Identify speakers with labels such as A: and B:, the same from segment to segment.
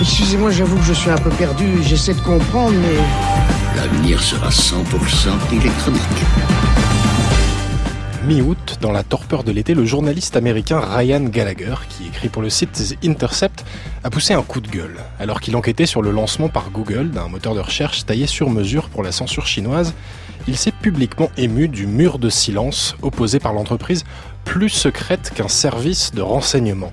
A: Excusez-moi, j'avoue que je suis un peu perdu, j'essaie de comprendre, mais...
B: L'avenir sera 100% électronique.
C: Mi-août, dans la torpeur de l'été, le journaliste américain Ryan Gallagher, qui écrit pour le site The Intercept, a poussé un coup de gueule, alors qu'il enquêtait sur le lancement par Google d'un moteur de recherche taillé sur mesure pour la censure chinoise. Il s'est publiquement ému du mur de silence opposé par l'entreprise, plus secrète qu'un service de renseignement.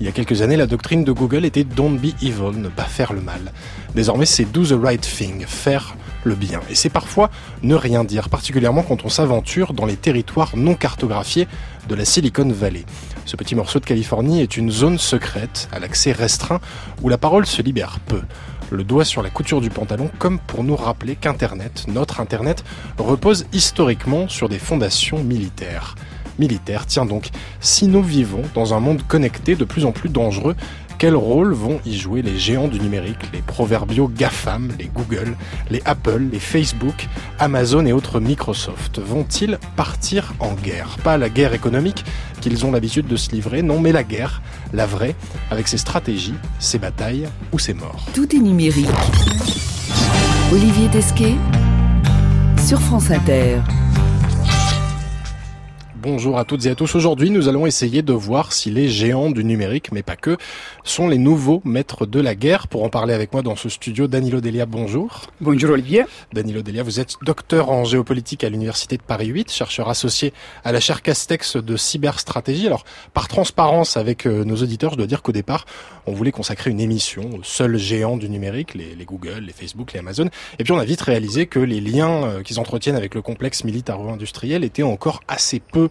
C: Il y a quelques années, la doctrine de Google était Don't be evil, ne pas faire le mal. Désormais, c'est Do the right thing, faire le bien. Et c'est parfois ne rien dire, particulièrement quand on s'aventure dans les territoires non cartographiés de la Silicon Valley. Ce petit morceau de Californie est une zone secrète, à l'accès restreint, où la parole se libère peu. Le doigt sur la couture du pantalon, comme pour nous rappeler qu'Internet, notre Internet, repose historiquement sur des fondations militaires militaire. Tiens donc, si nous vivons dans un monde connecté de plus en plus dangereux, quel rôle vont y jouer les géants du numérique, les proverbiaux GAFAM, les Google, les Apple, les Facebook, Amazon et autres Microsoft? Vont-ils partir en guerre? Pas la guerre économique qu'ils ont l'habitude de se livrer, non, mais la guerre, la vraie, avec ses stratégies, ses batailles ou ses morts.
D: Tout est numérique. Olivier Desquet sur France Inter.
C: Bonjour à toutes et à tous. Aujourd'hui, nous allons essayer de voir si les géants du numérique, mais pas que, sont les nouveaux maîtres de la guerre. Pour en parler avec moi dans ce studio, Danilo Delia, bonjour.
E: Bonjour Olivier.
C: Danilo Delia, vous êtes docteur en géopolitique à l'Université de Paris 8, chercheur associé à la chaire Castex de cyberstratégie. Alors, par transparence avec euh, nos auditeurs, je dois dire qu'au départ, on voulait consacrer une émission aux seuls géants du numérique, les, les Google, les Facebook, les Amazon. Et puis on a vite réalisé que les liens euh, qu'ils entretiennent avec le complexe militaro-industriel étaient encore assez peu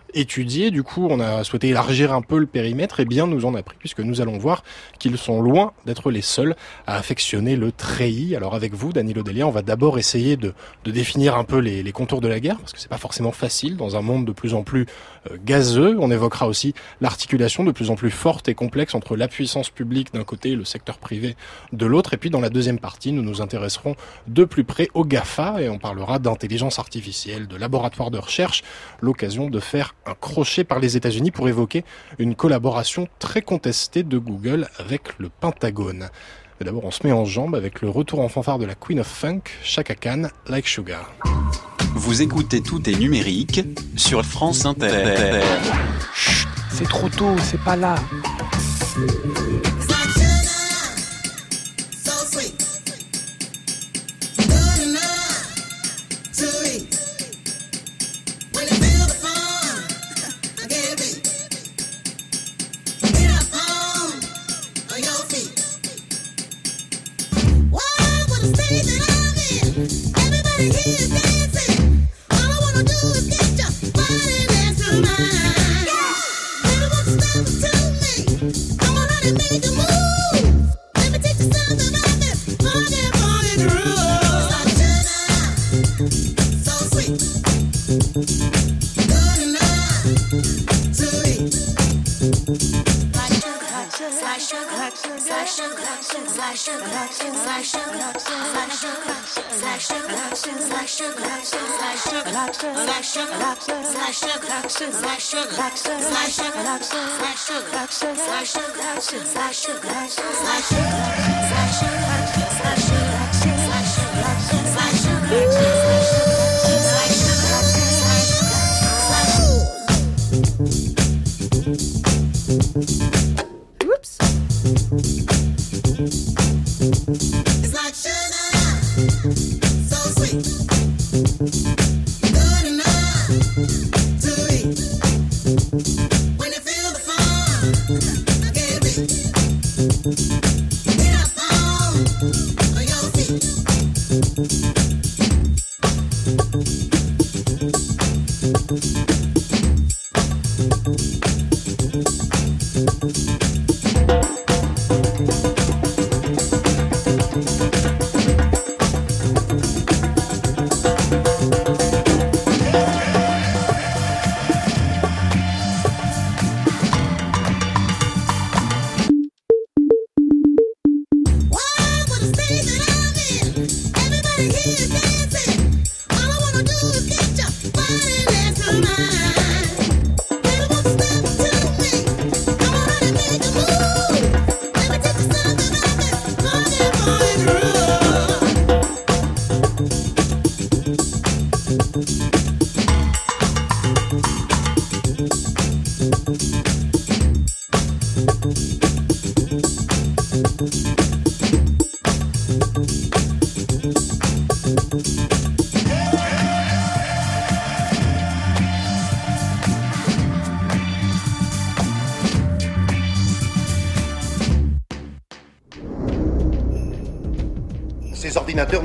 C: étudié. Du coup, on a souhaité élargir un peu le périmètre et bien nous en a pris puisque nous allons voir qu'ils sont loin d'être les seuls à affectionner le treillis. Alors avec vous, Danilo Delia, on va d'abord essayer de, de, définir un peu les, les, contours de la guerre parce que c'est pas forcément facile dans un monde de plus en plus euh, gazeux. On évoquera aussi l'articulation de plus en plus forte et complexe entre la puissance publique d'un côté et le secteur privé de l'autre. Et puis dans la deuxième partie, nous nous intéresserons de plus près au GAFA et on parlera d'intelligence artificielle, de laboratoires de recherche, l'occasion de faire un crochet par les États-Unis pour évoquer une collaboration très contestée de Google avec le Pentagone. D'abord, on se met en jambe avec le retour en fanfare de la Queen of Funk, Chaka Khan, Like Sugar.
F: Vous écoutez Tout est numérique sur France Inter.
E: C'est trop tôt, c'est pas là.
G: Slash, slash, slash, sugar.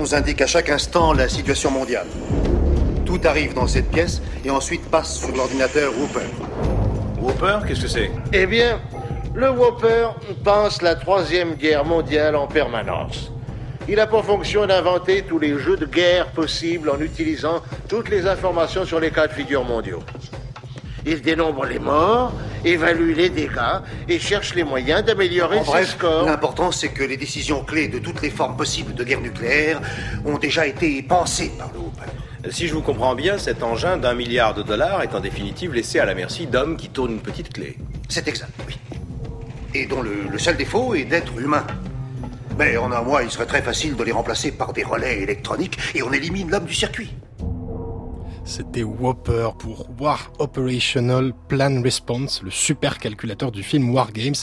G: Nous indiquent à chaque instant la situation mondiale. Tout arrive dans cette pièce et ensuite passe sur l'ordinateur Whooper.
H: Whopper, qu'est-ce que c'est?
I: Eh bien, le Whopper pense la Troisième Guerre mondiale en permanence. Il a pour fonction d'inventer tous les jeux de guerre possibles en utilisant toutes les informations sur les cas de figure mondiaux. Il dénombre les morts, évalue les dégâts et cherche les moyens d'améliorer ses
G: bref,
I: scores.
G: l'important c'est que les décisions clés de toutes les formes possibles de guerre nucléaire ont déjà été pensées par le.
H: Si je vous comprends bien, cet engin d'un milliard de dollars est en définitive laissé à la merci d'hommes qui tournent une petite clé.
G: C'est exact, oui. Et dont le, le seul défaut est d'être humain. Mais en un mois, il serait très facile de les remplacer par des relais électroniques et on élimine l'homme du circuit.
C: C'était Whopper pour War Operational Plan Response, le super calculateur du film War Games,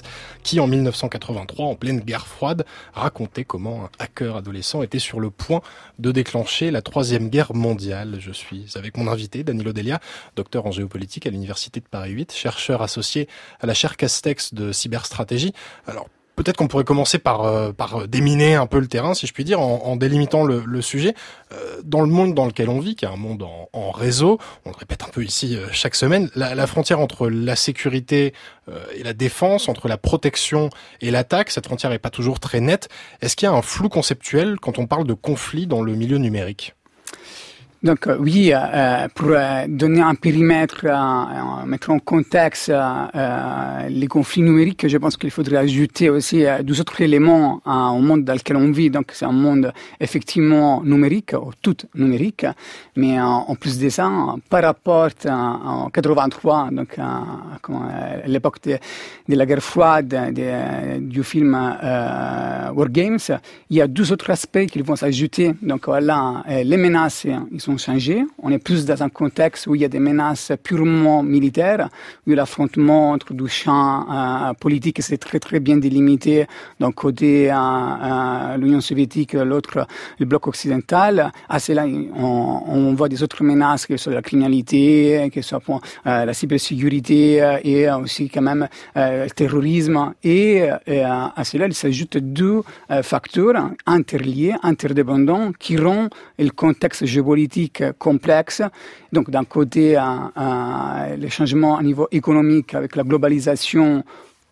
C: qui en 1983, en pleine guerre froide, racontait comment un hacker adolescent était sur le point de déclencher la troisième guerre mondiale. Je suis avec mon invité, Danilo Delia, docteur en géopolitique à l'université de Paris 8, chercheur associé à la chaire Castex de cyberstratégie. Alors, Peut-être qu'on pourrait commencer par, euh, par déminer un peu le terrain, si je puis dire, en, délimitant le, sujet. Euh, dans le monde dans lequel on vit, qui est un monde en, réseau, on le répète un peu ici euh, chaque semaine, la, la, frontière entre la sécurité euh, et la défense, entre la protection et l'attaque, cette frontière n'est pas toujours très nette. Est-ce qu'il y a un flou conceptuel quand on parle de conflit dans le milieu numérique?
J: Donc euh, oui, euh, pour euh, donner un périmètre, mettre en contexte les conflits numériques, je pense qu'il faudrait ajouter aussi deux autres éléments au monde dans lequel on vit. Donc c'est un monde effectivement numérique, ou tout numérique, mais en plus de ça, par rapport en 83, donc à l'époque de, la guerre froide, de, du film War Games, il y a deux autres aspects qui vont s'ajouter. Donc voilà, les menaces, ils sont changé. On est plus dans un contexte où il y a des menaces purement militaires, où l'affrontement entre deux champs euh, politiques c'est très très bien délimité. D'un côté euh, euh, l'Union soviétique, l'autre le bloc occidental. À cela, on, voit des autres menaces, que ce soit la criminalité, que ce soit la cybersécurité et aussi quand même le terrorisme. Et à cela, il s'ajoute deux facteurs interliés, interdépendants, qui rendent le contexte géopolitique complexe. Donc d'un côté, les changements à niveau économique avec la globalisation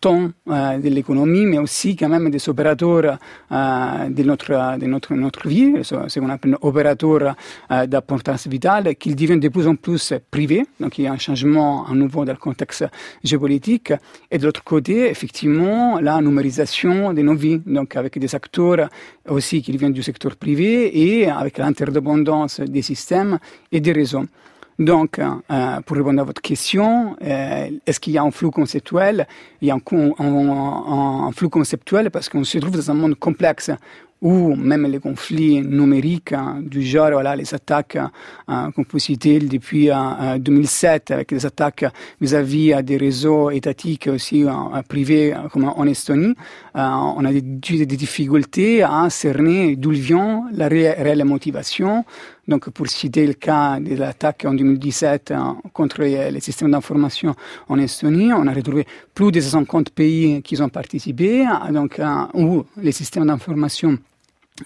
J: tant euh, de l'économie, mais aussi quand même des opérateurs de, notre, de notre, notre vie, ce qu'on appelle opérateurs euh, d'importance vitale, qui deviennent de plus en plus privés. Donc il y a un changement à nouveau dans le contexte géopolitique. Et de l'autre côté, effectivement, la numérisation de nos vies, donc avec des acteurs aussi qui viennent du secteur privé et avec l'interdépendance des systèmes et des réseaux. Donc, euh, pour répondre à votre question, euh, est-ce qu'il y a un flou conceptuel? Il y a un, un flou conceptuel parce qu'on se trouve dans un monde complexe ou même les conflits numériques hein, du genre voilà les attaques hein, qu'on peut citer depuis euh, 2007 avec les attaques vis-à-vis -vis des réseaux étatiques aussi euh, privés comme en Estonie. On a des, difficultés à cerner d'où vient la ré réelle motivation. Donc, pour citer le cas de l'attaque en 2017 hein, contre les systèmes d'information en Estonie, on a retrouvé plus de 50 pays qui ont participé, donc, hein, où les systèmes d'information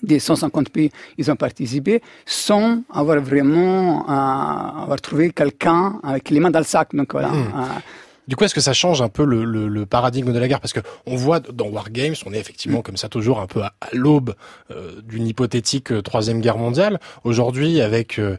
J: des 150 pays, ils ont participé sans avoir vraiment euh, avoir trouvé quelqu'un avec les mains dans le sac. Donc voilà.
C: Mmh. Euh, du coup, est-ce que ça change un peu le, le, le paradigme de la guerre? Parce que on voit dans War Games, on est effectivement comme ça toujours un peu à, à l'aube euh, d'une hypothétique troisième guerre mondiale. Aujourd'hui, avec euh,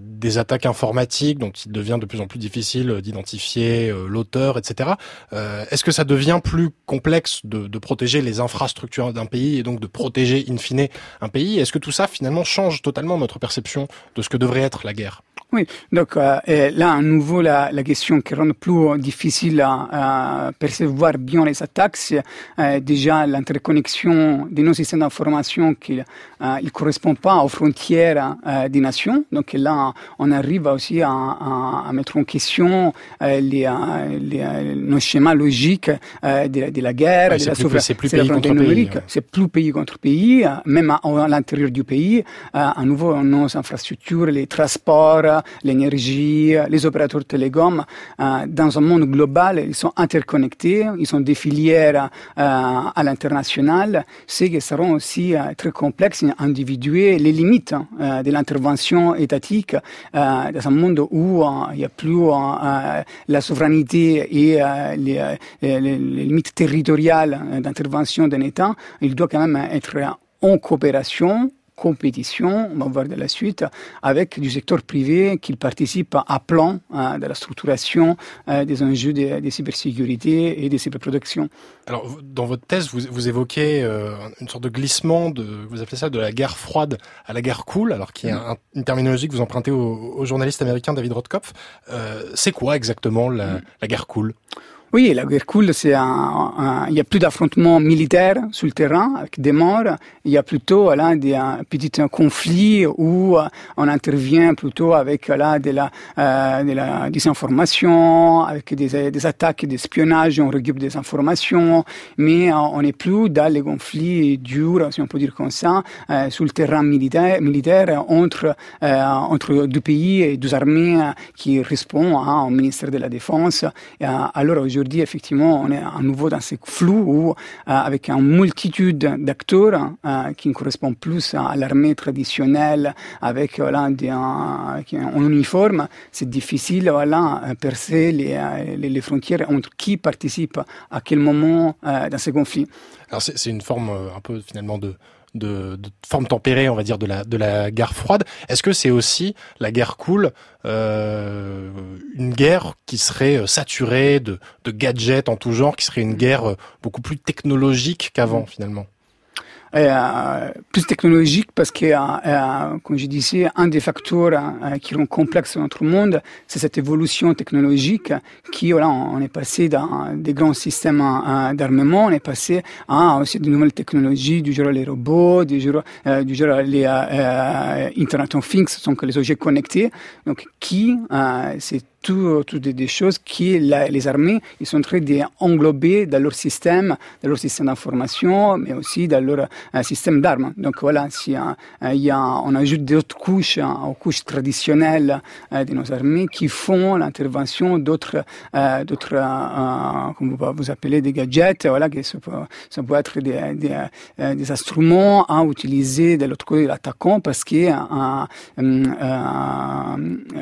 C: des attaques informatiques dont il devient de plus en plus difficile d'identifier euh, l'auteur, etc. Euh, Est-ce que ça devient plus complexe de, de protéger les infrastructures d'un pays et donc de protéger in fine un pays? Est-ce que tout ça finalement change totalement notre perception de ce que devrait être la guerre?
J: Oui, donc euh, là, à nouveau, la, la, question qui rend plus difficile à, à percevoir bien les attaques, c'est euh, déjà l'interconnexion de nos systèmes d'information qui ne euh, correspond pas aux frontières des nations. Donc là, on arrive aussi à, à, à mettre en question les, les, nos schémas logiques de, de, la guerre,
C: ouais,
J: de la
C: souveraineté C'est plus pays contre.
J: Ouais. C'est plus pays contre pays, même à, à l'intérieur du pays. à nouveau, nos infrastructures, les transports, l'énergie, les opérateurs télécoms, euh, dans un monde global, ils sont interconnectés, ils sont des filières euh, à l'international, c'est qu'ils seront aussi euh, très complexes individuer les limites euh, de l'intervention étatique dans un monde où il n'y a plus la souveraineté et les, limites territoriales d'intervention d'un État. Il doit quand même être en coopération compétition, on va voir de la suite, avec du secteur privé qui participe à plan euh, de la structuration euh, des enjeux de, de, cybersécurité et de cyberprotection.
C: Alors, dans votre thèse, vous, vous évoquez euh, une sorte de glissement, de, vous appelez ça de la guerre froide à la guerre cool, alors qui est un, une terminologie que vous empruntez au, au journaliste américain David Rothkopf. C'est quoi exactement la, la guerre cool?
J: Oui, la guerre cool, c'est un, il y a plus d'affrontements militaires sur le terrain avec des morts. Il y a plutôt voilà des un petits conflits où on intervient plutôt avec là de la euh, de la désinformation, avec des, des attaques d'espionnage, on récupère des informations, mais on n'est plus dans les conflits durs, si on peut dire comme ça, euh, sur le terrain militaire, militaire entre euh, entre deux pays et deux armées qui répondent hein, au ministère de la Défense. Alors effectivement, on est à nouveau dans ce flou où, euh, avec une multitude d'acteurs euh, qui ne correspondent plus à l'armée traditionnelle, avec voilà, des, un, en uniforme, c'est difficile voilà, percer les, les, frontières entre qui participe à quel moment euh, dans ces conflits.
C: Alors c'est une forme un peu finalement de de, forme tempérée, on va dire, de la, de la guerre froide. Est-ce que c'est aussi la guerre cool, euh, une guerre qui serait saturée de, de gadgets en tout genre, qui serait une guerre beaucoup plus technologique qu'avant finalement?
J: Euh, plus technologique parce que, euh, comme je disais, un des facteurs euh, qui rend complexe notre monde, c'est cette évolution technologique qui, voilà, on est passé dans des grands systèmes d'armement, on est passé à aussi de nouvelles technologies, du genre les robots, du genre, du genre les Internet of Things, donc les objets connectés, donc qui, c'est toutes tout des, choses qui les armées ils sont en train d'englober dans leur système, dans leur système d'information, mais aussi dans leur euh, système d'armes. Donc voilà, si euh, y a, on ajoute d'autres couches hein, aux couches traditionnelles euh, de nos armées qui font l'intervention d'autres, euh, d'autres, euh, comme vous, appelez des gadgets, voilà, que ça peut, être des, des, instruments à utiliser de l'autre côté de l'attaquant parce qu'ils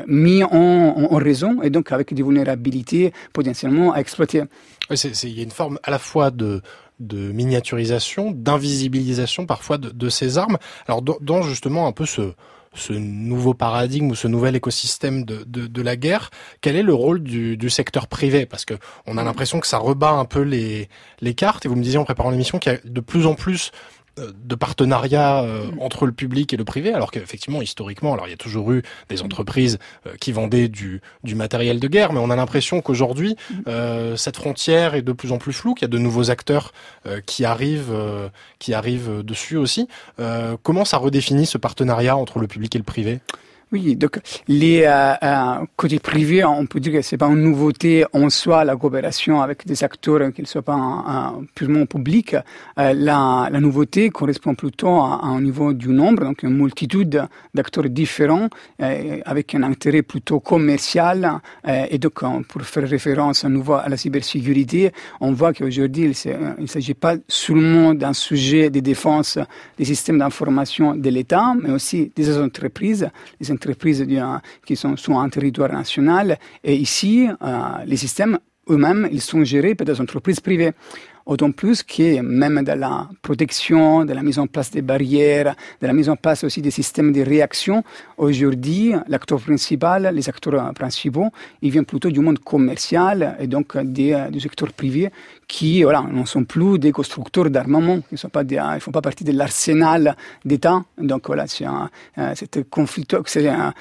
J: mis en, en, en et donc avec des vulnérabilités potentiellement à exploiter.
C: Oui, il y a une forme à la fois de miniaturisation, d'invisibilisation parfois de, ces armes. Alors dans, justement un peu ce, nouveau paradigme ou ce nouvel écosystème de, la guerre, quel est le rôle du, secteur privé? Parce que on a l'impression que ça rebat un peu les, les cartes. Et vous me disiez en préparant l'émission qu'il y a de plus en plus de partenariat euh, entre le public et le privé, alors qu'effectivement, historiquement, alors il y a toujours eu des entreprises euh, qui vendaient du, du matériel de guerre, mais on a l'impression qu'aujourd'hui, euh, cette frontière est de plus en plus floue, qu'il y a de nouveaux acteurs euh, qui arrivent, euh, qui arrivent dessus aussi. Euh, comment ça redéfinit ce partenariat entre le public et le privé?
J: Oui, donc les euh, euh, côté privé, on peut dire que c'est pas une nouveauté en soi la coopération avec des acteurs qui ne soient pas un, un purement publics. Euh, la, nouveauté correspond plutôt à, à, un niveau du nombre, donc une multitude d'acteurs différents euh, avec un intérêt plutôt commercial. Euh, et donc, pour faire référence à nouveau à la cybersécurité, on voit qu'aujourd'hui il ne s'agit pas seulement d'un sujet de défense des systèmes d'information de l'État, mais aussi des entreprises. Les entreprises qui sont sur un territoire national. Et ici, euh, les systèmes eux-mêmes, ils sont gérés par des entreprises privées. Autant plus que même dans la protection, de la mise en place des barrières, de la mise en place aussi des systèmes de réaction, aujourd'hui, l'acteur principal, les acteurs principaux, ils viennent plutôt du monde commercial et donc des, du secteur privé qui voilà, ne sont plus des constructeurs d'armement, ils ne font pas partie de l'arsenal d'État. Donc voilà, c'est un, cette conflit.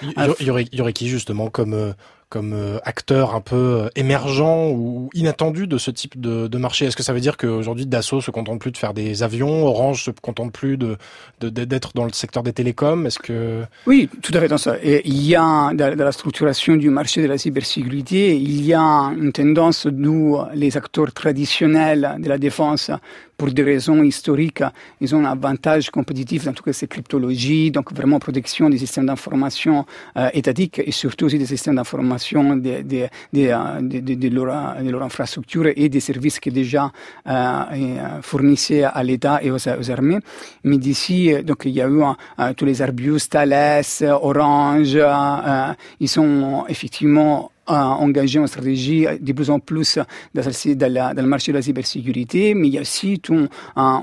C: Il, y aurait, il y aurait qui justement comme euh, comme euh, acteur un peu euh, émergent ou inattendu de ce type de, marché Est-ce que ça veut dire qu'aujourd'hui Dassault se contente plus de faire des avions, Orange se contente plus de d'être dans le secteur des télécoms? Est-ce que
J: oui, tout à fait dans ça. Et il y a dans, la structuration du marché de la cybersécurité, il y a une tendance d'où les acteurs traditionnels de la défense pour des raisons historiques, ils ont un avantage compétitif dans toutes ces cryptologies, donc vraiment protection des systèmes d'information euh, étatiques et surtout aussi des systèmes d'information de, de, de, de, leur, de leur infrastructure et des services qui déjà euh, fournissaient à l'État et aux, aux, armées. Mais d'ici, donc il y a eu euh, tous les Arbius, Thales, Orange, euh, ils sont effectivement engagé en stratégie de plus en plus dans, le marché de la cybersécurité, mais il y a aussi une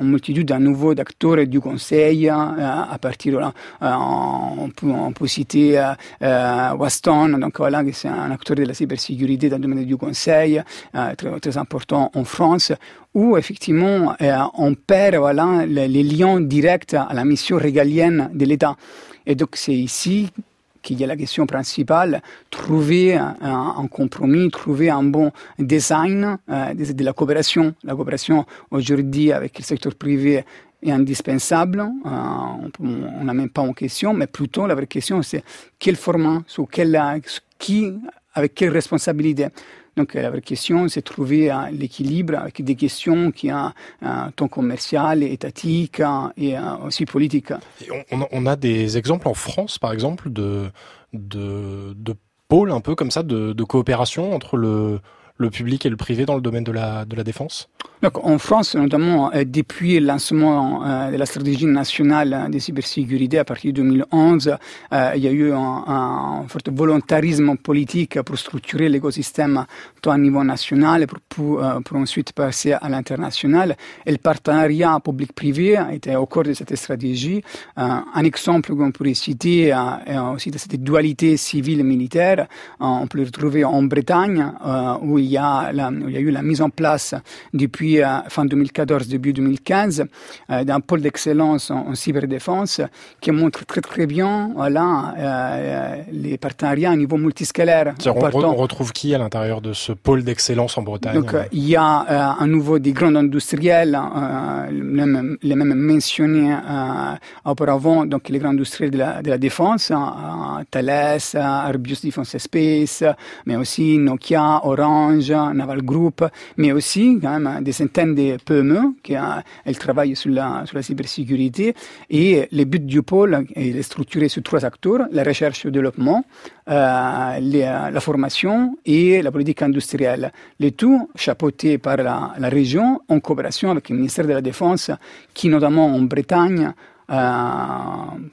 J: multitude de nouveaux acteurs du conseil euh, à partir de là. Euh, on, peut, citer euh, Waston, donc voilà, c'est un acteur de la cybersécurité dans le domaine du conseil, très, très important en France, où effectivement on perd voilà, les liens directs à la mission régalienne de l'État. Et donc c'est ici qu'il y a la question principale, trouver un, compromis, trouver un bon design euh, de, la coopération. La coopération aujourd'hui avec le secteur privé est indispensable, euh, on n'a même pas en question, mais plutôt la vraie question c'est quel format, sur quel, qui, avec quelle responsabilité. Donc la vraie question, c'est trouver euh, l'équilibre avec des questions qui ont un ton commercial, étatique hein, et euh, aussi politique.
C: on, a des exemples en France, par exemple, de, de, de pôles un peu comme ça, de coopération entre le, le public et le privé dans le domaine de la, défense?
J: En France, notamment, euh, depuis le lancement euh, de la stratégie nationale de cybersécurité à partir de 2011, euh, il y a eu un, fort volontarisme politique pour structurer l'écosystème tant à niveau national pour, pour, pour ensuite passer à l'international. Et le partenariat public-privé était au cœur de cette stratégie. un exemple qu'on pourrait citer est aussi de cette dualité civile-militaire. on peut le retrouver en Bretagne, où il y, a la, où il y a eu la mise en place depuis fin 2014, début 2015, euh, d'un pôle d'excellence en, cyberdéfense qui montre très très bien voilà, euh, les partenariats à niveau multiscalaire.
C: On, on, retrouve qui à l'intérieur de ce pôle d'excellence en Bretagne
J: Donc, il y a à nouveau des grands industriels, les mêmes mentionnés auparavant, donc les grands industriels de la, de la défense, Thales, Arbius Defense Space, mais aussi Nokia, Orange, Naval Group, mais aussi quand même des centaines de PME qui elles travaillent sur la, cybersécurité et le but du pôle est structuré sur trois acteurs, la recherche et le développement, euh, les, la formation et la politique industrielle. Le tout chapeauté par la, la région en coopération avec le ministère de la Défense qui notamment en Bretagne euh,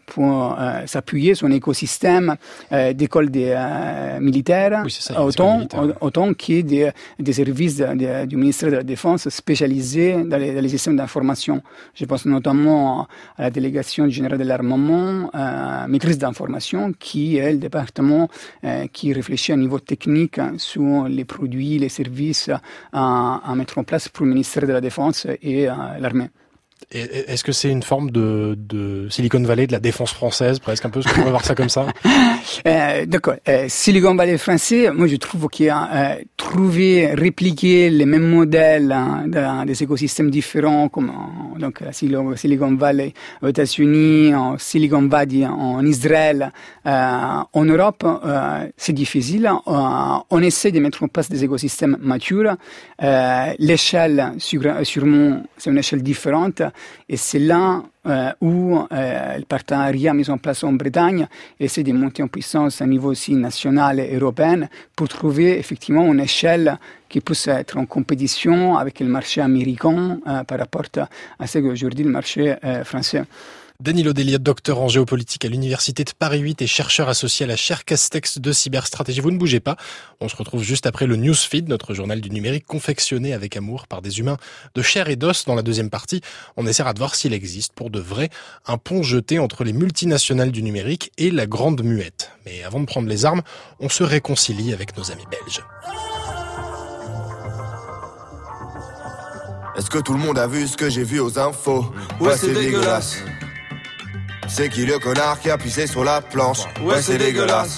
J: pour euh, s'appuyer sur un écosystème euh, d'écoles des militaires, autant, autant que des, des services de, du ministère de la Défense spécialisés dans les, dans les systèmes d'information. Je pense notamment à la délégation générale de l'armement, maîtrise d'information, qui est le département qui réfléchit à niveau technique sur les produits, les services à, à mettre en place pour le ministère de la Défense et l'armée.
C: Est-ce que c'est une forme de, de, Silicon Valley de la défense française, presque un peu, qu'on peut voir ça comme ça
J: euh, D'accord. Euh, Silicon Valley français, moi je trouve qu'il a euh, trouvé, répliquer les mêmes modèles hein, dans des écosystèmes différents, comme donc Silicon Valley aux États-Unis, Silicon Valley en Israël, euh, en Europe, euh, c'est difficile. on essaie de mettre en place des écosystèmes matures. L'échelle, sûrement, c'est une échelle différente. Et c'est là euh, où euh, le partenariat mis en place en Bretagne essaie de monter en puissance à niveau aussi national et européen pour trouver effectivement une échelle qui puisse être en compétition avec le marché américain euh, par rapport à ce qu'aujourd'hui le marché français.
C: Danilo Delia, docteur en géopolitique à l'Université de Paris 8 et chercheur associé à la chaire Castex de cyberstratégie. Vous ne bougez pas. On se retrouve juste après le Newsfeed, notre journal du numérique confectionné avec amour par des humains de chair et d'os. Dans la deuxième partie, on essaiera de voir s'il existe pour de vrai un pont jeté entre les multinationales du numérique et la grande muette. Mais avant de prendre les armes, on se réconcilie avec nos amis belges.
K: Est-ce que tout le monde a vu ce que j'ai vu aux infos? Ouais, c'est dégueulasse. C'est qui le connard qui a pissé sur la planche Ouais, c'est dégueulasse.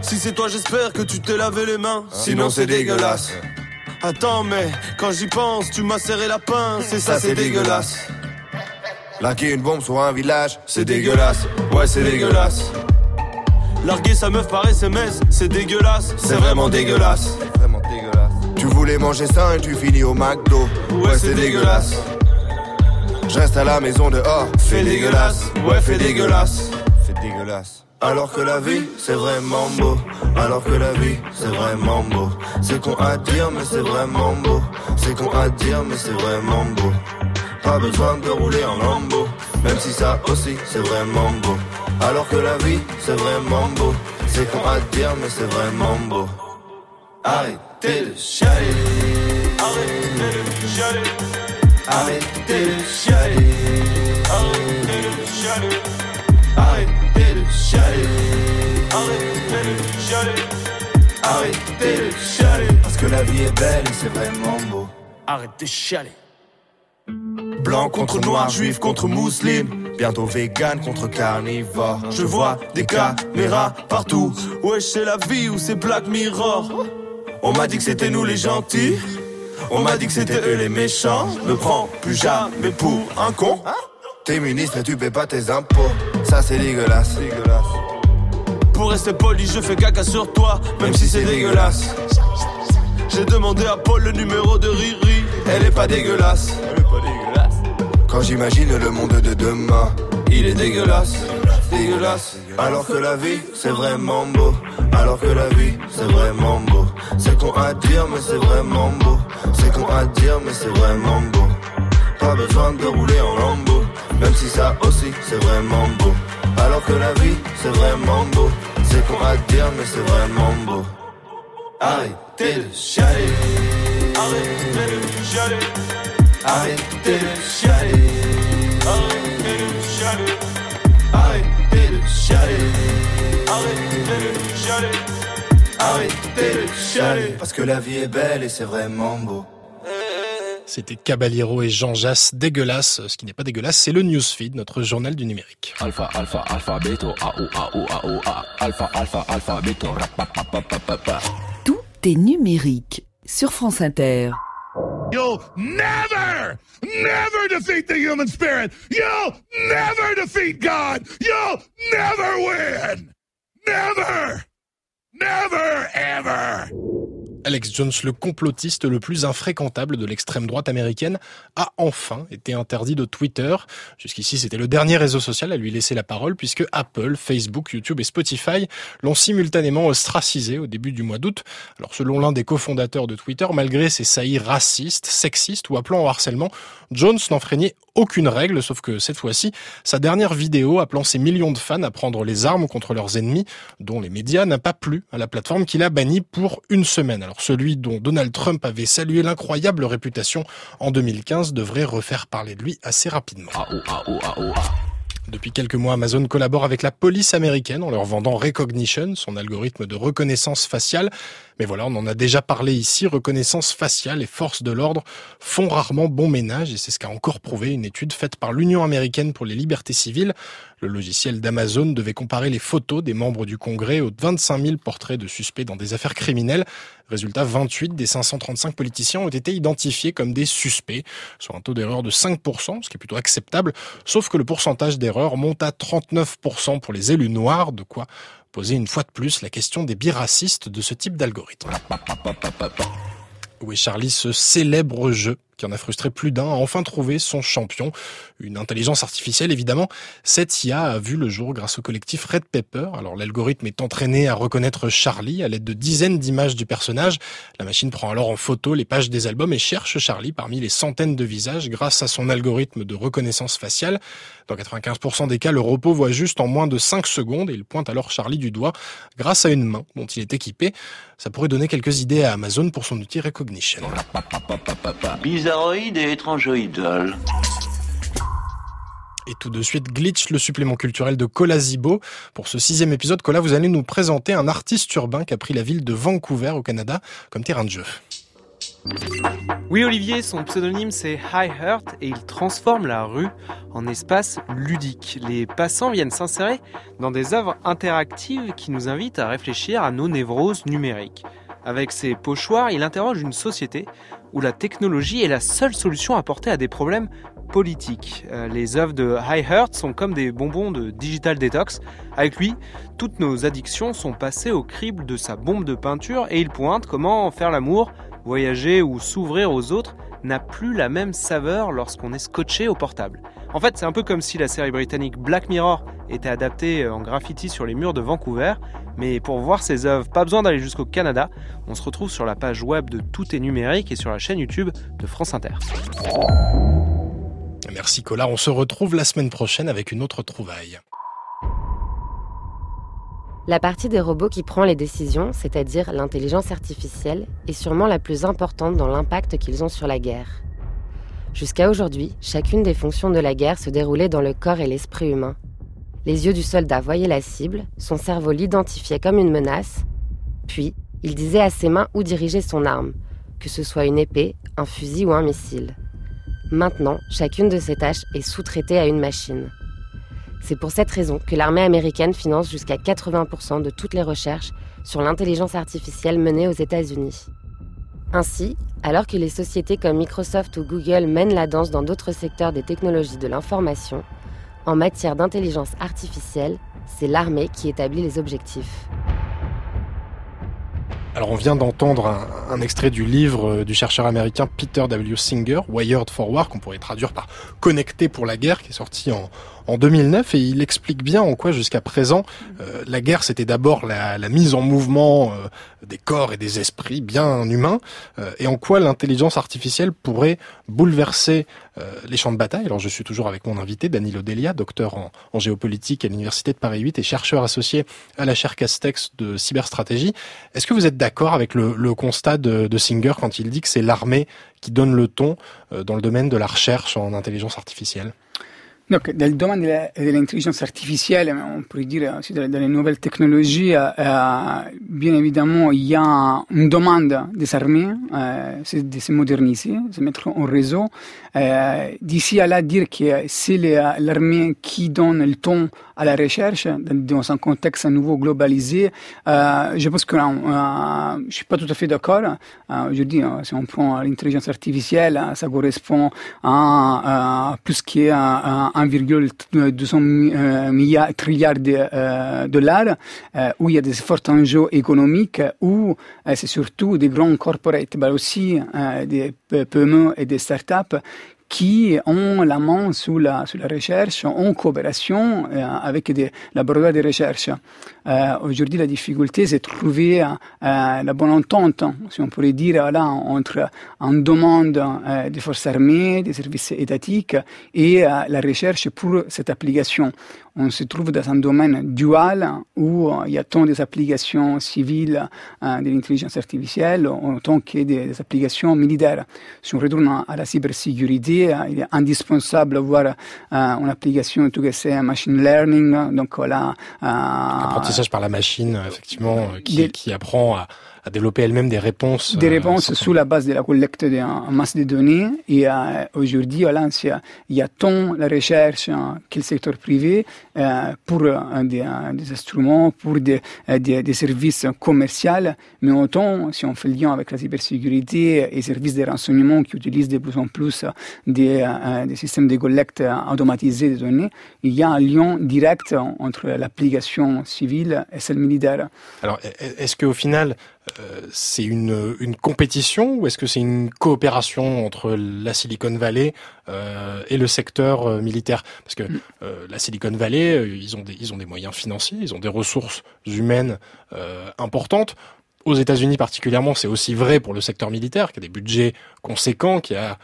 L: Si c'est toi, j'espère que tu t'es lavé les mains.
K: Sinon, c'est dégueulasse.
L: Attends, mais quand j'y pense, tu m'as serré la pince. Et ça, c'est dégueulasse.
K: Larguer une bombe sur un village, c'est dégueulasse. Ouais, c'est dégueulasse.
L: Larguer sa meuf par SMS, c'est dégueulasse. C'est vraiment dégueulasse.
K: Vraiment dégueulasse. Tu voulais manger ça et tu finis au McDo.
L: Ouais, c'est dégueulasse.
K: Je reste à la maison dehors.
L: Fais dégueulasse, ouais, fais dégueulasse.
K: C'est dégueulasse. Alors que la vie, c'est vraiment beau. Alors que la vie, c'est vraiment beau. C'est con à dire, mais c'est vraiment beau. C'est con à dire, mais c'est vraiment beau. Pas besoin de rouler en lambeau. Même si ça aussi, c'est vraiment beau. Alors que la vie, c'est vraiment beau. C'est con à dire, mais c'est vraiment beau. Arrêtez de chialer.
L: Arrêtez de chialer.
K: Arrêtez de chialer.
L: Arrêtez de chialer.
K: Arrêtez de chialer.
L: Arrêtez de chialer.
K: Arrêtez de chialer. Parce que la vie est belle et c'est vraiment beau.
L: Arrêtez de chialer.
K: Blanc contre noir, juif contre musulman. Bientôt vegan contre carnivore.
L: Je vois des caméras partout. Wesh, c'est la vie ou c'est Black Mirror?
K: On m'a dit que c'était nous les gentils. On m'a dit que c'était eux les méchants. Me prends plus jamais pour un con. T'es ministre et tu paies pas tes impôts. Ça c'est dégueulasse. dégueulasse.
L: Pour rester poli, je fais caca sur toi, même si c'est dégueulasse. J'ai demandé à Paul le numéro de Riri.
K: Elle est pas dégueulasse.
L: Elle est pas dégueulasse.
K: Quand j'imagine le monde de demain, il est dégueulasse. Dégueulasse. Alors que la vie, c'est vraiment beau. Alors que la vie, c'est vraiment beau. C'est con à dire, mais c'est vraiment beau. C'est con à dire, mais c'est vraiment beau. Pas besoin de rouler en lambeau. Même si ça aussi, c'est vraiment beau. Alors que la vie, c'est vraiment beau. C'est con à dire, mais c'est vraiment beau. Arrêtez de chialer.
L: Arrêtez de chialer.
K: Arrêtez de chialer.
L: Arrêtez de chialer.
K: Arrêtez de chialer.
L: Arrêtez de chialer.
K: Arrêtez de chialer. Parce que la vie est belle et c'est vraiment beau.
C: C'était Caballero et Jean Jass, dégueulasse. Ce qui n'est pas dégueulasse, c'est le Newsfeed, notre journal du numérique.
M: Alpha, alpha, alpha, beto, a, o, a, o, a, o, a. Alpha, alpha, alpha, beto.
D: Tout est numérique sur France Inter.
N: You'll never, never defeat the human spirit. You'll never defeat God. You'll never win. Never, never, ever.
C: Alex Jones, le complotiste le plus infréquentable de l'extrême droite américaine, a enfin été interdit de Twitter. Jusqu'ici, c'était le dernier réseau social à lui laisser la parole puisque Apple, Facebook, YouTube et Spotify l'ont simultanément ostracisé au début du mois d'août. Alors, selon l'un des cofondateurs de Twitter, malgré ses saillies racistes, sexistes ou appelant au harcèlement, Jones n'enfreignait aucune règle, sauf que cette fois-ci, sa dernière vidéo appelant ses millions de fans à prendre les armes contre leurs ennemis, dont les médias, n'a pas plu à la plateforme qu'il a bannie pour une semaine. Celui dont Donald Trump avait salué l'incroyable réputation en 2015 devrait refaire parler de lui assez rapidement. Depuis quelques mois, Amazon collabore avec la police américaine en leur vendant Recognition, son algorithme de reconnaissance faciale. Mais voilà, on en a déjà parlé ici, reconnaissance faciale et forces de l'ordre font rarement bon ménage et c'est ce qu'a encore prouvé une étude faite par l'Union américaine pour les libertés civiles. Le logiciel d'Amazon devait comparer les photos des membres du Congrès aux 25 000 portraits de suspects dans des affaires criminelles. Résultat, 28 des 535 politiciens ont été identifiés comme des suspects, soit un taux d'erreur de 5%, ce qui est plutôt acceptable, sauf que le pourcentage d'erreur monte à 39% pour les élus noirs, de quoi poser une fois de plus la question des biracistes de ce type d'algorithme. Oui, Charlie, ce célèbre jeu qui en a frustré plus d'un, a enfin trouvé son champion. Une intelligence artificielle, évidemment. Cette IA a vu le jour grâce au collectif Red Pepper. Alors l'algorithme est entraîné à reconnaître Charlie à l'aide de dizaines d'images du personnage. La machine prend alors en photo les pages des albums et cherche Charlie parmi les centaines de visages grâce à son algorithme de reconnaissance faciale. Dans 95% des cas, le repos voit juste en moins de 5 secondes et il pointe alors Charlie du doigt grâce à une main dont il est équipé. Ça pourrait donner quelques idées à Amazon pour son outil Recognition.
E: Bizarroïde et étrangeoïdal.
C: Et tout de suite, Glitch, le supplément culturel de Cola Zibo. Pour ce sixième épisode, Cola, vous allez nous présenter un artiste urbain qui a pris la ville de Vancouver au Canada comme terrain de jeu.
O: Oui Olivier, son pseudonyme c'est High Heart et il transforme la rue en espace ludique. Les passants viennent s'insérer dans des œuvres interactives qui nous invitent à réfléchir à nos névroses numériques. Avec ses pochoirs, il interroge une société où la technologie est la seule solution apportée à des problèmes politiques. Euh, les œuvres de High Heart sont comme des bonbons de digital detox. Avec lui, toutes nos addictions sont passées au crible de sa bombe de peinture et il pointe comment faire l'amour voyager ou s'ouvrir aux autres n'a plus la même saveur lorsqu'on est scotché au portable. En fait, c'est un peu comme si la série britannique Black Mirror était adaptée en graffiti sur les murs de Vancouver, mais pour voir ces œuvres, pas besoin d'aller jusqu'au Canada, on se retrouve sur la page web de Tout est numérique et sur la chaîne YouTube de France Inter.
C: Merci Collard, on se retrouve la semaine prochaine avec une autre trouvaille.
P: La partie des robots qui prend les décisions, c'est-à-dire l'intelligence artificielle, est sûrement la plus importante dans l'impact qu'ils ont sur la guerre. Jusqu'à aujourd'hui, chacune des fonctions de la guerre se déroulait dans le corps et l'esprit humain. Les yeux du soldat voyaient la cible, son cerveau l'identifiait comme une menace, puis il disait à ses mains où diriger son arme, que ce soit une épée, un fusil ou un missile. Maintenant, chacune de ces tâches est sous-traitée à une machine. C'est pour cette raison que l'armée américaine finance jusqu'à 80% de toutes les recherches sur l'intelligence artificielle menées aux États-Unis. Ainsi, alors que les sociétés comme Microsoft ou Google mènent la danse dans d'autres secteurs des technologies de l'information, en matière d'intelligence artificielle, c'est l'armée qui établit les objectifs.
C: Alors on vient d'entendre un, extrait du livre euh, du chercheur américain Peter W. Singer, Wired for War, qu'on pourrait traduire par Connecté pour la guerre, qui est sorti en, en 2009 et il explique bien en quoi jusqu'à présent euh, la guerre c'était d'abord la, mise en mouvement euh, des corps et des esprits bien humains euh, et en quoi l'intelligence artificielle pourrait bouleverser les champs de bataille. Alors je suis toujours avec mon invité Danilo Delia, docteur en, en géopolitique à l'université de Paris 8 et chercheur associé à la chaire Castex de cyberstratégie. Est-ce que vous êtes d'accord avec le, le constat de, de Singer quand il dit que c'est l'armée qui donne le ton dans le domaine de la recherche en intelligence artificielle?
J: Donc, dans domaine de l'intelligence artificielle, on pourrait dire aussi dans les nouvelles technologies, bien évidemment, il y a une demande des armées euh, de se moderniser, de se mettre en réseau. D'ici à là, dire que c'est l'armée qui donne le ton à la recherche dans un contexte à nouveau globalisé, euh, je pense que euh, je suis pas tout à fait d'accord. Aujourd'hui, si on prend l'intelligence artificielle, ça correspond à, plus que 1,200 milliards trilliards de dollars, où il y a des forts enjeux économiques, où c'est surtout des grands corporates, mais aussi des PME et des startups qui ont la main sur la, sur la recherche en coopération euh, avec des laboratoires de recherche. Euh, Aujourd'hui, la difficulté, c'est de trouver euh, la bonne entente, si on pourrait dire, là, entre une demande euh, des forces armées, des services étatiques et euh, la recherche pour cette application on se trouve dans un domaine dual où il y a tant des applications civiles euh, de l'intelligence artificielle autant que des, des, applications militaires. Si on retourne à la cybersécurité, euh, il est indispensable d'avoir euh, une application tout que c'est machine learning. Donc voilà.
C: Apprentissage par la machine, effectivement, qui, des, qui apprend à à développer elle-même des réponses.
J: Des réponses euh, sous la base de la collecte de masse de données. Et euh, aujourd'hui, voilà, il y a tant la recherche que le secteur privé euh, pour des, des, instruments, pour des, des, des, services commerciaux, mais autant, si on fait le lien avec la cybersécurité et les services de renseignement qui utilisent de plus en plus des, des systèmes de collecte automatisés de données, il y a un lien direct entre l'application civile et celle militaire.
C: Alors, est-ce qu'au final, c'est une, une compétition ou est-ce que c'est une coopération entre la Silicon Valley et le secteur militaire? Parce que mm. la Silicon Valley, ils ont des ils ont des moyens financiers, ils ont des ressources humaines importantes aux États-Unis particulièrement, c'est aussi vrai pour le secteur militaire, qui a des budgets conséquents, qui a euh,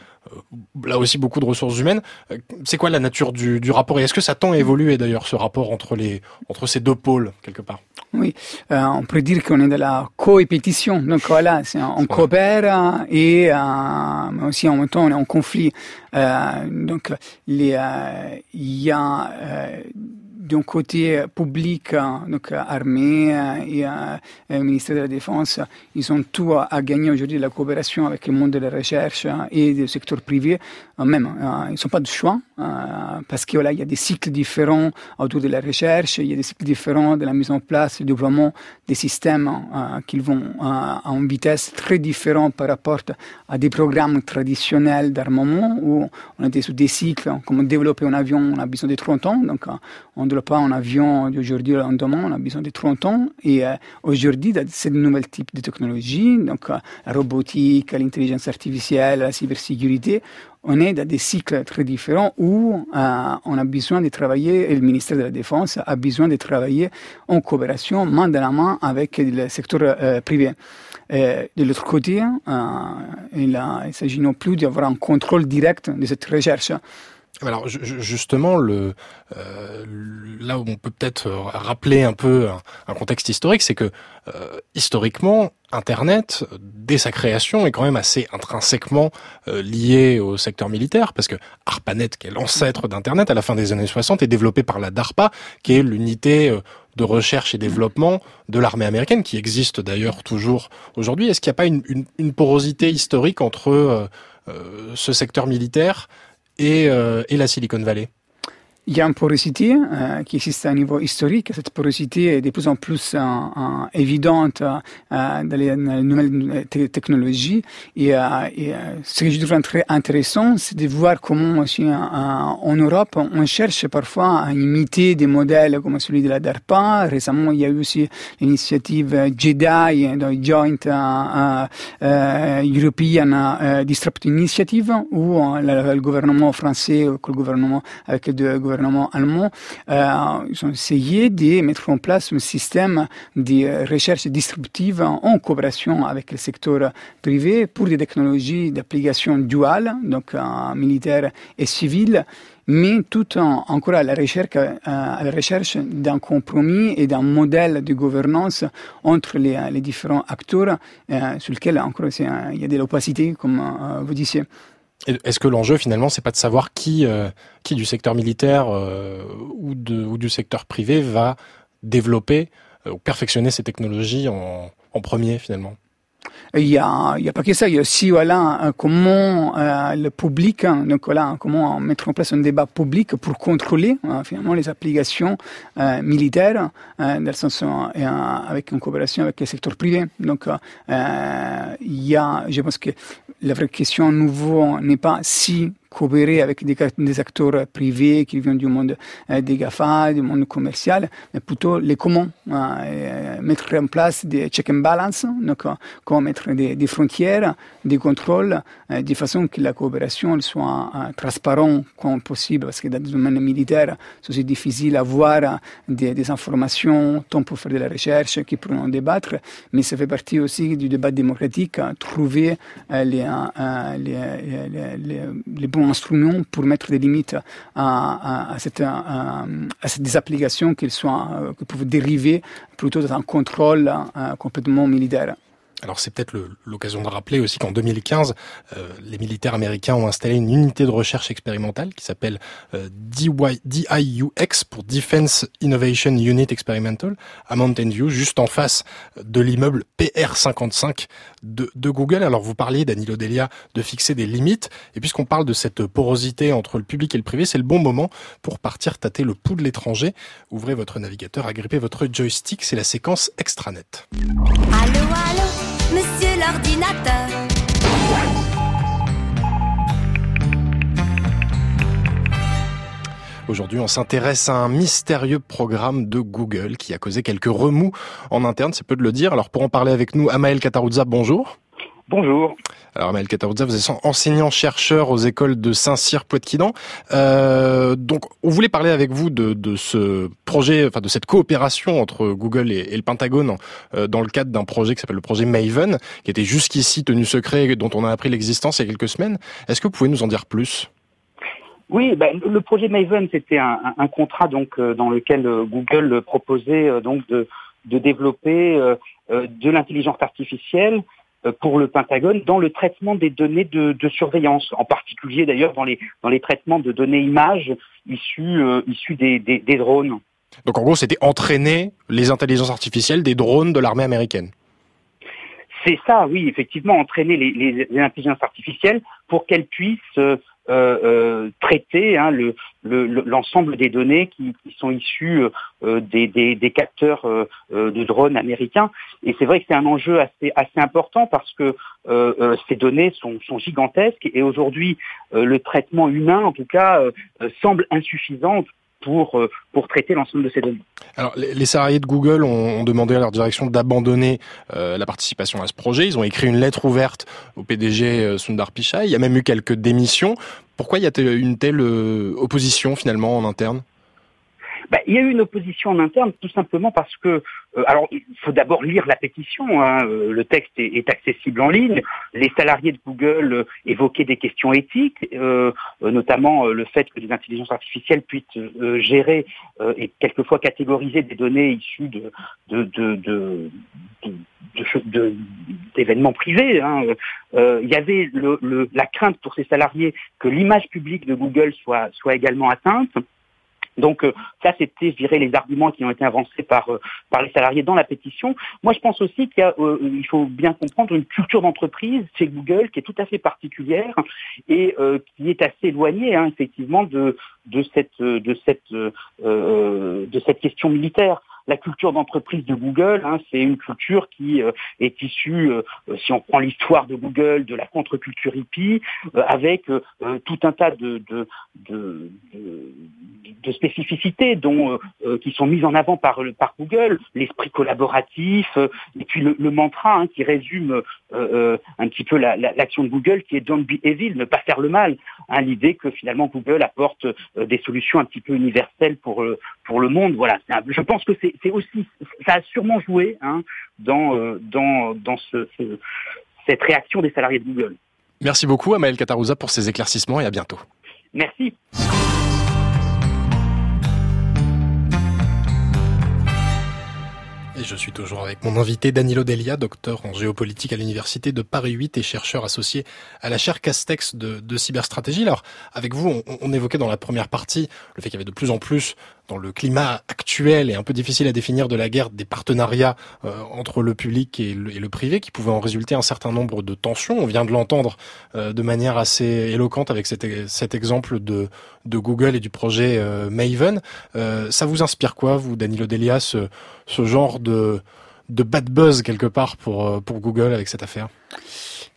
C: là aussi beaucoup de ressources humaines. Euh, c'est quoi la nature du, du rapport et est-ce que ça tend à évoluer d'ailleurs ce rapport entre les entre ces deux pôles quelque part?
J: Oui, euh, on peut dire qu'on est dans la coépétition. Donc voilà, on coopère et euh, aussi en même temps on est en conflit. Euh, donc il y a d'un côté public, donc armée et euh, ministère de la Défense, ils ont tout à, gagner aujourd'hui de la coopération avec le monde de la recherche et du secteur privé. Euh, même, euh, ils n'ont pas de choix parce qu'il y a des cycles différents autour de la recherche, il y a des cycles différents de la mise en place, du développement des systèmes qui vont à une vitesse très différente par rapport à des programmes traditionnels d'armement où on était sur des cycles, comme développer un avion, on a besoin de 30 ans, donc on pas un avion d'aujourd'hui au lendemain, on a besoin de 30 ans. Et euh, aujourd'hui, c'est de nouveaux types de technologies, donc euh, la robotique, l'intelligence artificielle, la cybersécurité. On est dans des cycles très différents où euh, on a besoin de travailler, et le ministère de la Défense a besoin de travailler en coopération, main dans la main avec le secteur privé. de l'autre côté, il ne s'agit non plus d'avoir un contrôle direct de cette recherche.
C: Alors justement, le, euh, là où on peut peut-être rappeler un peu un, contexte historique, c'est que euh, historiquement, Internet, dès sa création, est quand même assez intrinsèquement euh, lié au secteur militaire, parce que ARPANET, qui est l'ancêtre d'Internet à la fin des années 60, est développé par la DARPA, qui est l'unité de recherche et développement de l'armée américaine, qui existe d'ailleurs toujours aujourd'hui. Est-ce qu'il n'y a pas une, une, une, porosité historique entre ce secteur militaire et, euh, et la Silicon Valley
J: il y a une porosité euh, qui existe à un niveau historique. Cette porosité est de plus en plus euh, euh évidente euh, dans les, nouvelles technologies. Et, et ce que je trouve très intéressant, c'est de voir comment aussi en Europe, on cherche parfois à imiter des modèles comme celui de la DARPA. Récemment, il y a eu aussi l'initiative JEDI, donc Joint European Disruptive Initiative, où le, gouvernement français, le gouvernement avec le gouvernement allemand, euh, ils ont essayé de mettre en place un système de recherche distributive en coopération avec le secteur privé pour des technologies d'application duale, donc euh, militaire et civile, mais tout en encore à la recherche, euh, à recherche d'un compromis et d'un modèle de gouvernance entre les différents acteurs, sur lequel encore il y a de l'opacité, comme vous disiez.
C: Est-ce que l'enjeu finalement, c'est pas de savoir qui, euh, qui du secteur militaire euh, ou, du secteur privé va développer euh, ou perfectionner ces technologies en, en premier finalement?
J: Il y a, il y a pas que ça, il y a aussi voilà comment euh, le public, hein, donc voilà comment mettre en place un débat public pour contrôler euh, finalement les applications euh, militaires euh, dans le sens euh, avec une coopération avec le secteur privé. Donc il y a, je pense que la vraie question nouveau n'est pas si coopérer avec des, acteurs privés qui viennent du monde euh, des GAFA, du monde commercial, mais plutôt les comment. Euh, mettre en place des check and balance, donc euh, comment mettre des, frontières, des contrôles, euh, de façon que la coopération soit euh, transparente comme possible, parce que dans le domaine militaire, c'est difficile d'avoir des, des, informations tant pour faire de la recherche qui pourront débattre, mais ça fait partie aussi du débat démocratique, trouver les, les, les, les, les bons instrument pour mettre des limites à, cette, à, à ces applications soient, euh, qui peuvent dériver plutôt d'un contrôle euh, complètement militaire.
C: Alors c'est peut-être l'occasion de rappeler aussi qu'en 2015, euh, les militaires américains ont installé une unité de recherche expérimentale qui s'appelle euh, DIUX pour Defense Innovation Unit Experimental à Mountain View, juste en face de l'immeuble PR55 de, de, Google. Alors vous parliez, Danilo Delia, de fixer des limites. Et puisqu'on parle de cette porosité entre le public et le privé, c'est le bon moment pour partir tâter le pouls de l'étranger. Ouvrez votre navigateur, agrippez votre joystick, c'est la séquence extranet.
E: Allô, monsieur l'ordinateur.
C: Aujourd'hui, on s'intéresse à un mystérieux programme de Google qui a causé quelques remous en interne, c'est peu de le dire. Alors pour en parler avec nous, Amael Katarouza, bonjour.
Q: Bonjour.
C: Alors Amael Katarouza, vous êtes enseignant-chercheur aux écoles de Saint-Cyr-Poitiers. Euh, donc on voulait parler avec vous de, de, ce projet, enfin de cette coopération entre Google et, le Pentagone euh, dans le cadre d'un projet qui s'appelle le projet Maven, qui était jusqu'ici tenu secret et dont on a appris l'existence il y a quelques semaines. Est-ce que vous pouvez nous en dire plus?
Q: Oui, ben, le projet Maven, c'était un, un, contrat donc euh, dans lequel Google proposait donc de, de développer de l'intelligence artificielle pour le Pentagone dans le traitement des données de, de surveillance, en particulier d'ailleurs dans les, dans les traitements de données images issues, issues des, des, des drones.
C: Donc en gros, c'était entraîner les intelligences artificielles des drones de l'armée américaine.
Q: C'est ça, oui, effectivement, entraîner les, les, les intelligences artificielles pour qu'elles puissent euh, euh, traiter hein, l'ensemble le, des données qui, qui sont issues euh, des, des, des, capteurs euh, de drones américains. Et c'est vrai que c'est un enjeu assez, assez important parce que ces données sont, sont gigantesques et aujourd'hui le traitement humain, en tout cas, semble insuffisant pour, euh, pour traiter l'ensemble de ces données.
C: Alors, les salariés de Google ont, demandé à leur direction d'abandonner euh, la participation à ce projet. Ils ont écrit une lettre ouverte au PDG euh, Sundar Pichai. Il y a même eu quelques démissions. Pourquoi y a-t-il une telle opposition finalement en interne?
Q: Bah, il y a eu une opposition en interne tout simplement parce que, euh, alors il faut d'abord lire la pétition, hein, euh, le texte est, accessible en ligne, les salariés de Google euh, évoquaient des questions éthiques, notamment le fait que les intelligences artificielles puissent gérer et quelquefois catégoriser des données issues de, de, de, de d'événements privés. Hein. il y avait le, la crainte pour ces salariés que l'image publique de Google soit, soit également atteinte. Donc euh, ça, c'était, je dirais, les arguments qui ont été avancés par euh, par les salariés dans la pétition. Moi, je pense aussi qu'il euh, faut bien comprendre une culture d'entreprise chez Google qui est tout à fait particulière et qui est assez éloignée, hein, effectivement, de de cette de cette de cette question militaire la culture d'entreprise de Google, hein, c'est une culture qui euh, est issue, euh, si on prend l'histoire de Google, de la contre-culture hippie, euh, avec tout un tas de, de, de, de spécificités dont, qui sont mises en avant par, par Google, l'esprit collaboratif, et puis le, le mantra hein, qui résume un petit peu l'action la, de Google, qui est Don't be evil, ne pas faire le mal. Hein, L'idée que finalement Google apporte des solutions un petit peu universelles pour, pour le monde. Voilà, je pense que c'est c'est aussi, ça a sûrement joué hein, dans, euh, dans, dans ce, cette réaction des salariés de Google.
C: Merci beaucoup, Amael Katarouza, pour ces éclaircissements et à bientôt.
Q: Merci.
C: Et je suis toujours avec mon invité Danilo Delia, docteur en géopolitique à l'université de Paris 8 et chercheur associé à la chaire Castex de, de cyberstratégie. Alors, avec vous, on, on, évoquait dans la première partie le fait qu'il y avait de plus en plus dans le climat actuel et un peu difficile à définir de la guerre des partenariats euh, entre le public et le, privé qui pouvaient en résulter un certain nombre de tensions. On vient de l'entendre euh, de manière assez éloquente avec cet, cet exemple de, Google et du projet euh, Maven. ça vous inspire quoi, vous, Danilo Delia, ce, genre de, de bad buzz quelque part pour, pour Google avec cette affaire?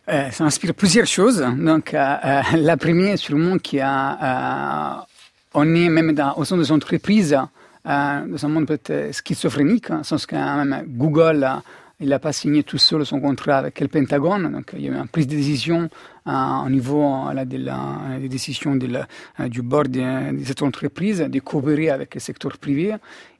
J: Ça inspire plusieurs choses. Donc, la première, sûrement, qui a on est même dans, au sein des entreprises euh, dans un monde peut-être schizophrénique, en sens que même Google il n'a pas signé tout seul son contrat avec le Pentagone, donc il y a eu une prise de décision euh, au niveau de la, des décisions de euh, du board de, de, cette entreprise de coopérer avec le secteur privé.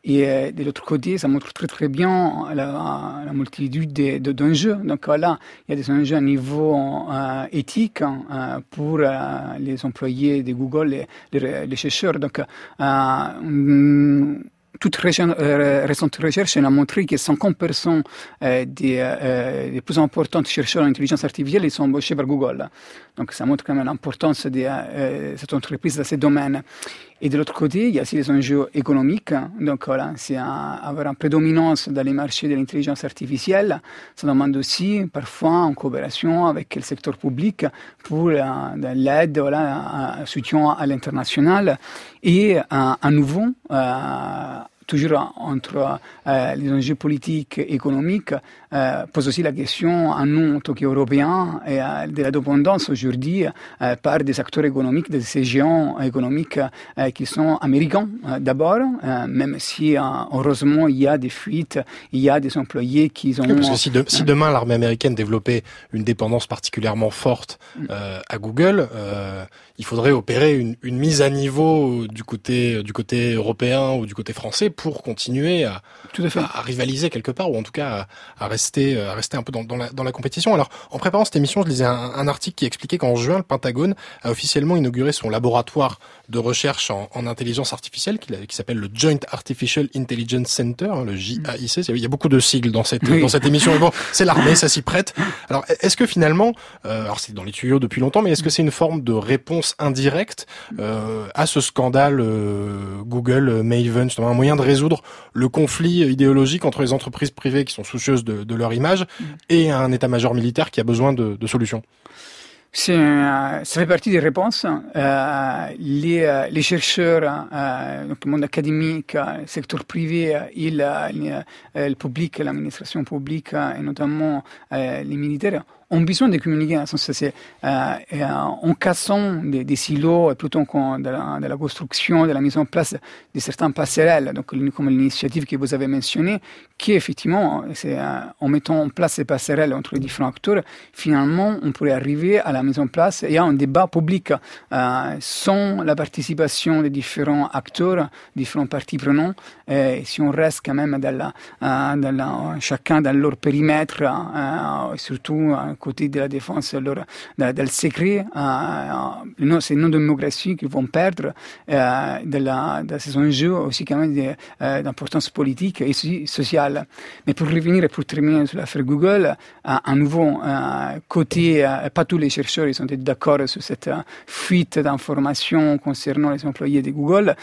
J: Et euh, de l'autre côté, ça montre très très bien la, multitude d'enjeux. Donc là, il y a des enjeux à niveau euh, éthique euh, pour euh, les employés de Google, les, les, chercheurs. Donc, toute euh, récente recherche a montré que 50% euh, des, euh, des, plus importants chercheurs en intelligence artificielle sont embauchés par Google. Donc ça montre quand même l'importance de cette entreprise dans ce domaine. Et de l'autre côté, il y a aussi les enjeux économiques. Donc voilà, c'est avoir une prédominance dans les marchés de l'intelligence artificielle. Ça demande aussi parfois en coopération avec le secteur public pour l'aide, voilà, un soutien à l'international. Et à nouveau, toujours entre euh, les enjeux politiques et économiques, pose aussi la question à nous, en tant qu'Européens, et de la dépendance aujourd'hui par des acteurs économiques, de ces géants économiques qui sont américains d'abord, même si heureusement il y a des fuites, il y a des employés qui ont...
C: parce que si, si demain l'armée américaine développait une dépendance particulièrement forte mm. à Google, il faudrait opérer une, une, mise à niveau du côté du côté européen ou du côté français pour continuer à, à, rivaliser quelque part ou en tout cas à, rester à rester un peu dans, dans, la, dans la compétition. Alors en préparant cette émission, je lisais un, un article qui expliquait qu'en juin, le Pentagone a officiellement inauguré son laboratoire de recherche en, en intelligence artificielle qui, qui s'appelle le Joint Artificial Intelligence Center, hein, le JAIC. Il y a beaucoup de sigles dans cette dans cette émission. Bon, c'est l'armée, ça s'y prête. Alors est-ce que finalement, euh, alors c'est dans les tuyaux depuis longtemps, mais est-ce que c'est une forme de réponse indirect euh, à ce scandale euh, Google euh, Maven, justement un moyen de résoudre le conflit idéologique entre les entreprises privées qui sont soucieuses de, leur image et un état-major militaire qui a besoin de, solutions.
J: ça fait partie des réponses. les, les, chercheurs, le monde académique, le secteur privé, il, le public, l'administration publique et notamment les militaires ont besoin de communiquer. Euh, euh, en cassant des, silos plutôt de la, de la, construction, de la mise en place de certaines passerelles, donc comme l'initiative que vous avez mentionnée, qui effectivement, euh, en mettant en place ces passerelles entre les différents acteurs, finalement, on pourrait arriver à la mise en place et à un débat public euh, sans la participation des différents acteurs, différents parties prenantes, et si on reste quand même dans la, euh, la, chacun dans leur périmètre, euh, surtout côté de la défense leur, del secret. Euh, c'est nos démocraties qui vont perdre euh, de, la, de ces enjeux aussi quand même euh, d'importance politique et sociale. Mais pour revenir et pour terminer sur l'affaire Google, à nouveau, côté, pas tous les chercheurs ils sont d'accord sur cette fuite d'informations concernant les employés de Google,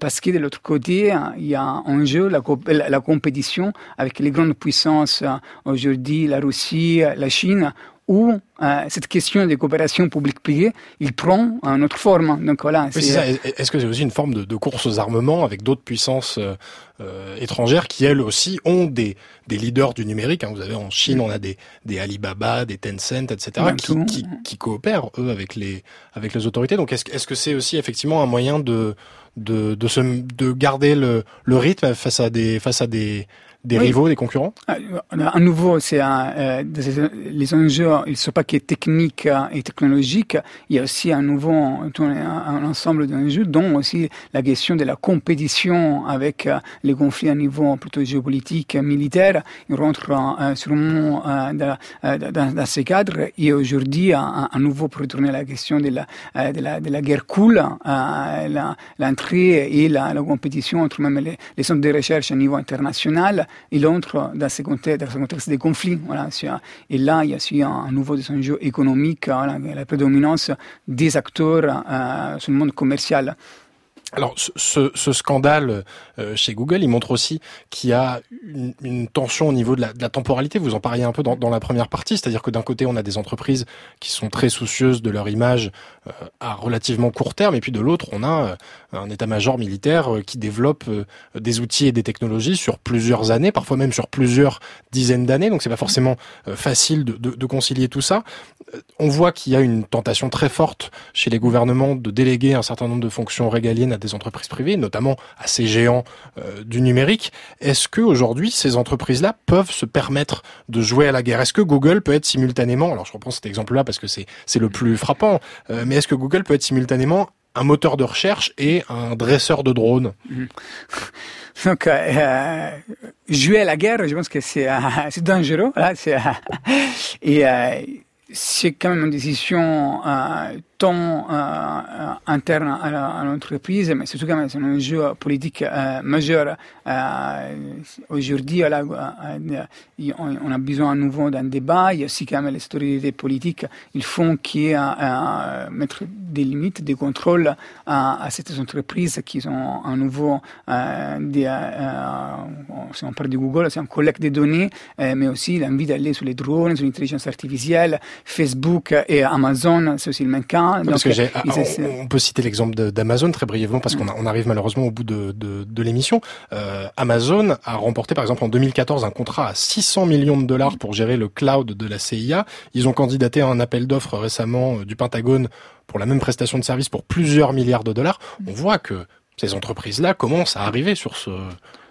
J: parce que de l'autre côté, il y a un jeu, la, la compétition avec les grandes puissances aujourd'hui, la Russie, la Chine, où euh, cette question de coopération publique-privée, il prend une autre forme. Donc voilà.
C: Est-ce que c'est aussi une forme de, de, course aux armements avec d'autres puissances euh, euh, étrangères qui elles aussi ont des, des leaders du numérique hein? Vous avez en Chine, on a des, des Alibaba, des Tencent, etc. Qui, qui, qui, coopèrent eux avec les avec les autorités. Donc est-ce est-ce que c'est aussi effectivement un moyen de de de, se, de garder le, le rythme face à des face à des des rivaux, des concurrents?
J: À ah, nouveau, c'est euh, les enjeux, ils ne sont pas que techniques euh, et technologiques, il y a aussi un nouveau un, un ensemble d'enjeux, dont aussi la question de la compétition avec euh, les conflits à niveau plutôt géopolitique, militaire. Il rentre euh, sûrement euh, dans, dans, dans, ces cadres. Et aujourd'hui, à, nouveau, pour retourner à la question de la, de la, de la guerre cool, l'entrée et la, la, compétition entre même les, les centres de recherche à niveau international, il entre dans ce contexte, dans ce contexte de conflit. Voilà, et là, il y a aussi un, nouveau enjeu économique, la prédominance des acteurs euh, sur le monde commercial.
C: Alors, ce, scandale euh, chez Google, il montre aussi qu'il y a une, tension au niveau de la, temporalité. Vous en parliez un peu dans, la première partie, c'est-à-dire que d'un côté, on a des entreprises qui sont très soucieuses de leur image à relativement court terme, et puis de l'autre, on a euh, un état-major militaire qui développe des outils et des technologies sur plusieurs années, parfois même sur plusieurs dizaines d'années. Donc, c'est pas forcément facile de, de, de, concilier tout ça. On voit qu'il y a une tentation très forte chez les gouvernements de déléguer un certain nombre de fonctions régaliennes des entreprises privées, notamment à ces géants euh, du numérique. Est-ce que aujourd'hui ces entreprises-là peuvent se permettre de jouer à la guerre? Est-ce que Google peut être simultanément, alors je reprends cet exemple-là parce que c'est c'est le plus frappant, euh, mais est-ce que Google peut être simultanément un moteur de recherche et un dresseur de drones.
J: Donc, euh, jouer à la guerre, je pense que c'est c'est dangereux. Et c'est quand même une décision tant euh, interne à l'entreprise, mais surtout quand c'est un enjeu politique euh, majeur. Euh, Aujourd'hui, euh, on a besoin à nouveau d'un débat. Il y a aussi quand même les autorités politiques. Ils font y ait mettre des limites, des contrôles à, ces entreprises qui ont à nouveau des, si on parle de Google, c'est un collecte de données, mais aussi l'envie d'aller sur les drones, sur l'intelligence artificielle, Facebook et Amazon, c'est aussi le même cas.
C: Parce que j'ai, on, peut citer l'exemple d'Amazon très brièvement parce qu'on on arrive malheureusement au bout de, de, de l'émission. Euh, Amazon a remporté par exemple en 2014 un contrat à 600 millions de dollars pour gérer le cloud de la CIA. Ils ont candidaté à un appel d'offres récemment euh, du Pentagone pour la même prestation de service pour plusieurs milliards de dollars. On voit que ces entreprises-là commencent à arriver sur ce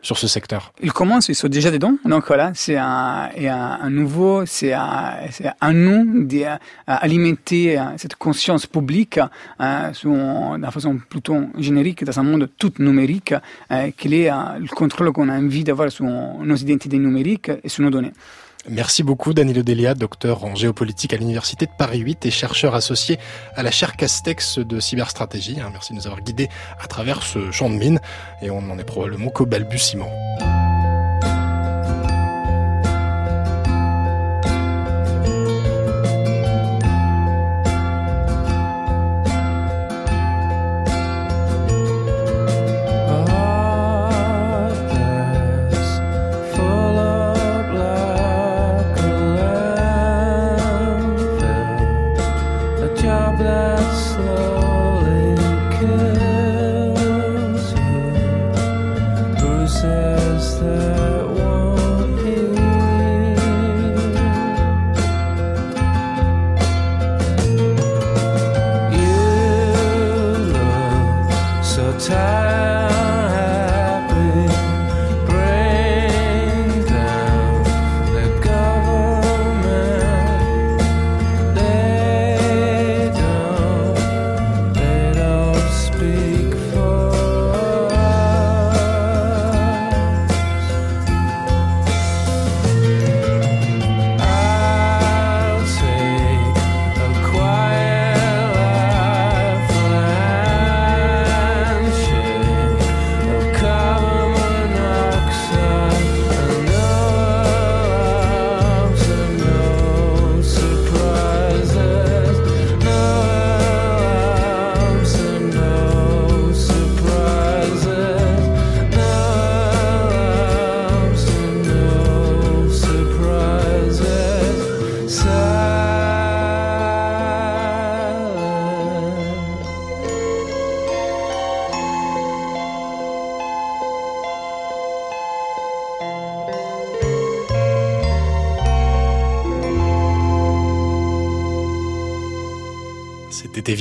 C: sur ce secteur
J: Ils commencent, ils sont déjà dedans. Donc voilà, c'est un, un, nouveau, c'est un, un nom d'alimenter cette conscience publique euh, d'une façon plutôt générique dans un monde tout numérique, euh, quel est euh, le contrôle qu'on a envie d'avoir sur nos identités numériques et sur nos données.
C: Merci beaucoup Danilo Delia, docteur en géopolitique à l'Université de Paris 8 et chercheur associé à la chaire Castex de cyberstratégie. Hein, merci de nous avoir guidés à travers ce champ de mine et on n'en est probablement qu'au balbutiement.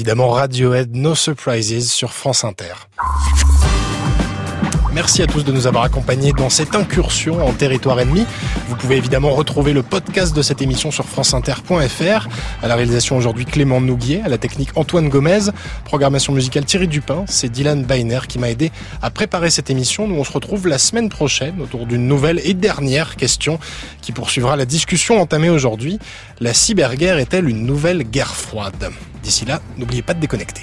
C: Évidemment Radiohead No Surprises sur France Inter. Merci à tous de nous avoir accompagnés dans cette incursion en territoire ennemi. Vous pouvez évidemment retrouver le podcast de cette émission sur franceinter.fr. À la réalisation aujourd'hui Clément Nouguier, à la technique Antoine Gomez, programmation musicale Thierry Dupin. C'est Dylan Beiner qui m'a aidé à préparer cette émission. Nous on se retrouve la semaine prochaine autour d'une nouvelle et dernière question qui poursuivra la discussion entamée aujourd'hui. La cyberguerre est-elle une nouvelle guerre froide? D'ici là, n'oubliez pas de déconnecter.